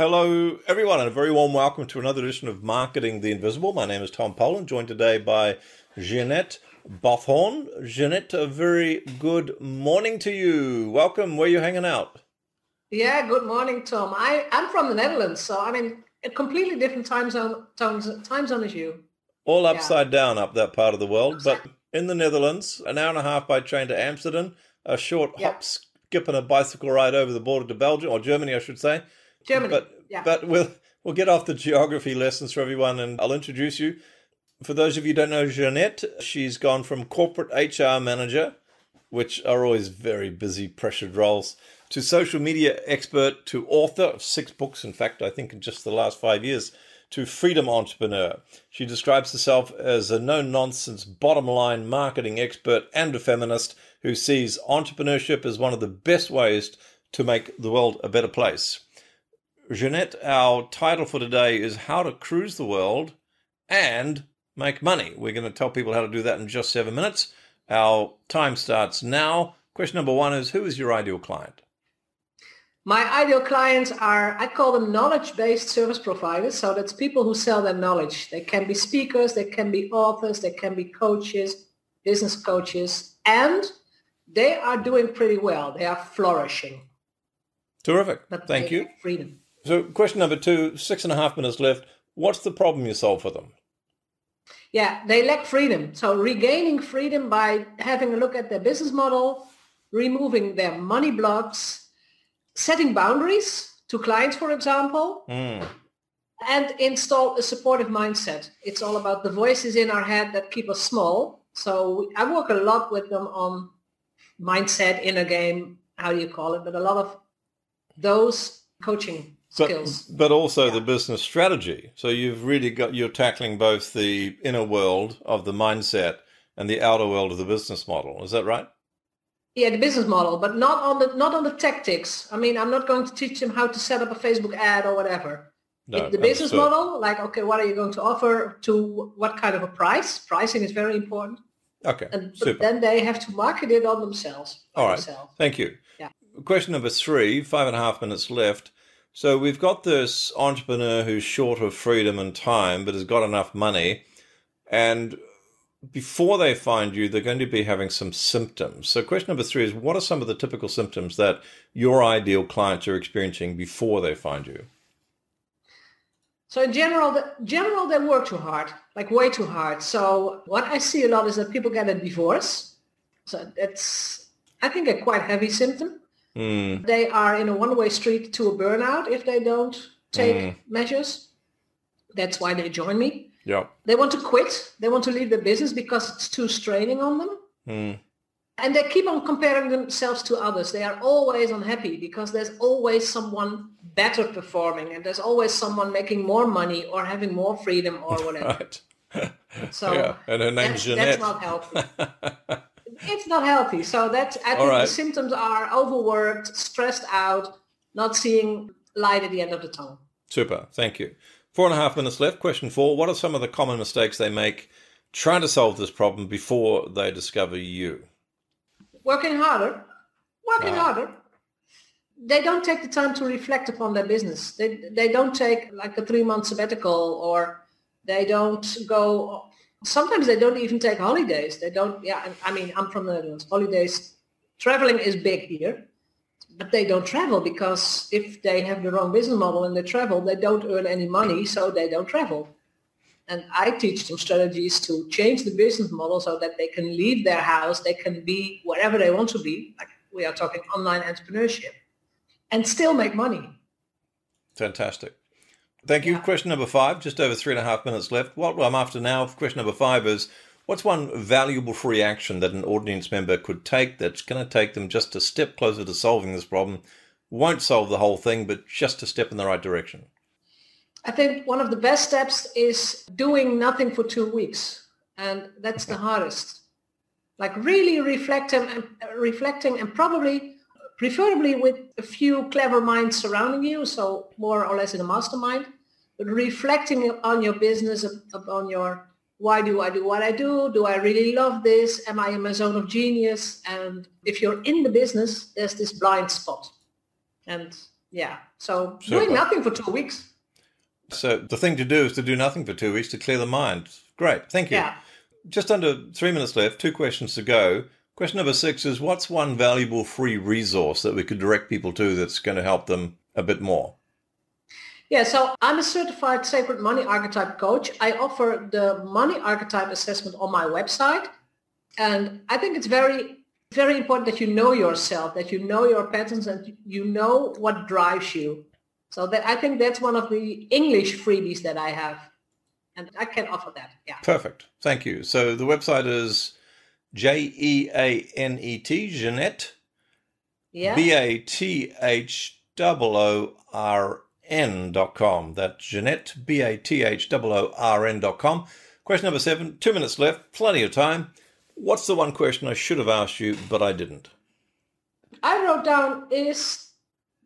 Hello, everyone, and a very warm welcome to another edition of Marketing the Invisible. My name is Tom Poland, joined today by Jeanet Bathoorn. Jeanet, a very good morning to you. Welcome. Where are you hanging out? Yeah, good morning, Tom. I, I'm from the Netherlands, so I'm in a completely different time zone, time, time zone as you. All upside yeah. down up that part of the world, but in the Netherlands, an hour and a half by train to Amsterdam, a short yeah. hop, skip, and a bicycle ride over the border to Belgium, or Germany, I should say Germany. But, yeah. but we'll, we'll get off the geography lessons for everyone and I'll introduce you. For those of you who don't know Jeanet, she's gone from corporate HR manager, which are always very busy, pressured roles, to social media expert, to author of six books, in fact, I think in just the last five years, to freedom entrepreneur. She describes herself as a no nonsense, bottom line marketing expert and a feminist who sees entrepreneurship as one of the best ways to make the world a better place. Jeanet, our title for today is How to Cruise the World and Make Money. We're going to tell people how to do that in just seven minutes. Our time starts now. Question number one is Who is your ideal client? My ideal clients are, I call them knowledge-based service providers. So that's people who sell their knowledge. They can be speakers, they can be authors, they can be coaches, business coaches, and they are doing pretty well. They are flourishing. Terrific. But Thank you. Freedom. So, question number two, six and a half minutes left. What's the problem you solve for them? Yeah, they lack freedom. So, regaining freedom by having a look at their business model, removing their money blocks, setting boundaries to clients, for example, mm. and install a supportive mindset. It's all about the voices in our head that keep us small. So, I work a lot with them on mindset, inner game, how do you call it? But a lot of those coaching skills. But, but also yeah. the business strategy. So you've really got, you're tackling both the inner world of the mindset and the outer world of the business model. Is that right? Yeah, the business model, but not on the not on the tactics. I mean, I'm not going to teach them how to set up a Facebook ad or whatever. No, the business model, like, okay, what are you going to offer to what kind of a price? Pricing is very important. Okay, and then they have to market it on themselves. All right, themselves. thank you. Yeah. Question number three, five and a half minutes left. So we've got this entrepreneur who's short of freedom and time, but has got enough money. And before they find you, they're going to be having some symptoms. So question number three is what are some of the typical symptoms that your ideal clients are experiencing before they find you? So in general, the, general they work too hard, like way too hard. So what I see a lot is that people get a divorce. So that's, I think, a quite heavy symptom. Mm. They are in a one-way street to a burnout if they don't take mm. measures. That's why they join me. Yeah. They want to quit. They want to leave the business because it's too straining on them. Mm. And they keep on comparing themselves to others. They are always unhappy because there's always someone better performing and there's always someone making more money or having more freedom or whatever. right. So yeah. and her name's that's, Jeanet. That's not healthy. it's not healthy. So that's I think right. the symptoms are overworked, stressed out, not seeing light at the end of the tunnel. Super. Thank you. Four and a half minutes left. Question four. What are some of the common mistakes they make trying to solve this problem before they discover you? Working harder. Working harder. They don't take the time to reflect upon their business. They, they don't take like a three month sabbatical or they don't go sometimes they don't even take holidays. They don't, yeah, I mean, I'm from the Netherlands. Holidays, traveling is big here, but they don't travel because if they have the wrong business model and they travel, they don't earn any money, so they don't travel. And I teach them strategies to change the business model so that they can leave their house, they can be wherever they want to be. Like we are talking online entrepreneurship and still make money. Fantastic. Thank you. Yeah. Question number five, just over three and a half minutes left. What I'm after now, question number five is what's one valuable free action that an audience member could take that's going to take them just a step closer to solving this problem? Won't solve the whole thing, but just a step in the right direction. I think one of the best steps is doing nothing for two weeks. And that's the hardest. Like really reflecting and reflecting and probably preferably with a few clever minds surrounding you, so more or less in a mastermind, but reflecting on your business, on your why do I do what I do? Do I really love this? Am I in my zone of genius? And if you're in the business, there's this blind spot. And Yeah. So Super. doing nothing for two weeks. So the thing to do is to do nothing for two weeks to clear the mind. Great. Thank you. Yeah. Just under three minutes left, two questions to go. Question number six is what's one valuable free resource that we could direct people to that's going to help them a bit more? Yeah, so I'm a certified sacred money archetype coach. I offer the money archetype assessment on my website. And I think it's very, very important that you know yourself, that you know your patterns and you know what drives you. So that I think that's one of the English freebies that I have. And I can offer that. Yeah. Perfect. Thank you. So the website is J E A N E T, Jeanet. Yeah. B A T H O O R N.com. That's Jeanet, B A T H O O R N.com. Question number seven, two minutes left, plenty of time. What's the one question I should have asked you, but I didn't? I wrote down is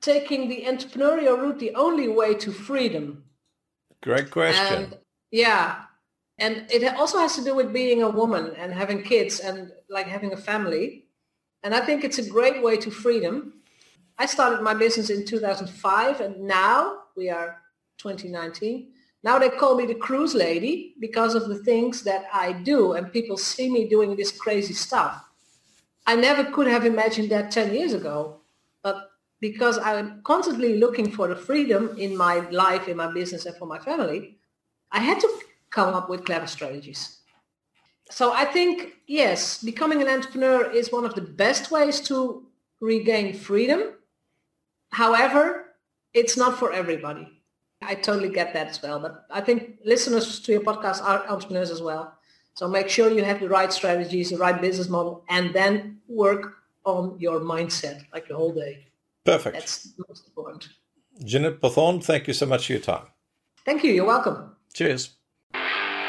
taking the entrepreneurial route the only way to freedom? Great question. And, yeah. And it also has to do with being a woman and having kids and like having a family. And I think it's a great way to freedom I started my business in 2005 and now we are 2019. Now they call me the cruise lady because of the things that I do and people see me doing this crazy stuff. I never could have imagined that 10 years ago, but because I'm constantly looking for the freedom in my life, in my business and for my family, I had to come up with clever strategies. So I think, yes, becoming an entrepreneur is one of the best ways to regain freedom However, it's not for everybody. I totally get that as well. But I think listeners to your podcast are entrepreneurs as well. So make sure you have the right strategies, the right business model, and then work on your mindset like the whole day. Perfect. That's the most important. Jeanet Bathoorn, thank you so much for your time. Thank you. You're welcome. Cheers.